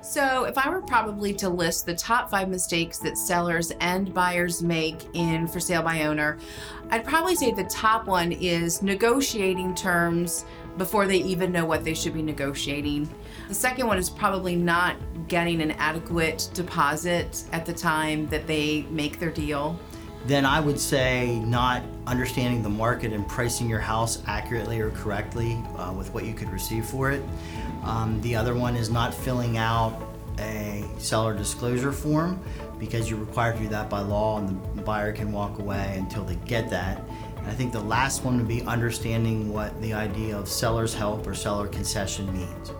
So, if I were probably to list the top five mistakes that sellers and buyers make in for sale by owner, I'd probably say the top one is negotiating terms before they even know what they should be negotiating. The second one is probably not getting an adequate deposit at the time that they make their deal. Then I would say not understanding the market and pricing your house accurately or correctly uh, with what you could receive for it. Um, the other one is not filling out a seller disclosure form because you're required to do that by law and the buyer can walk away until they get that. And I think the last one would be understanding what the idea of seller's help or seller concession means.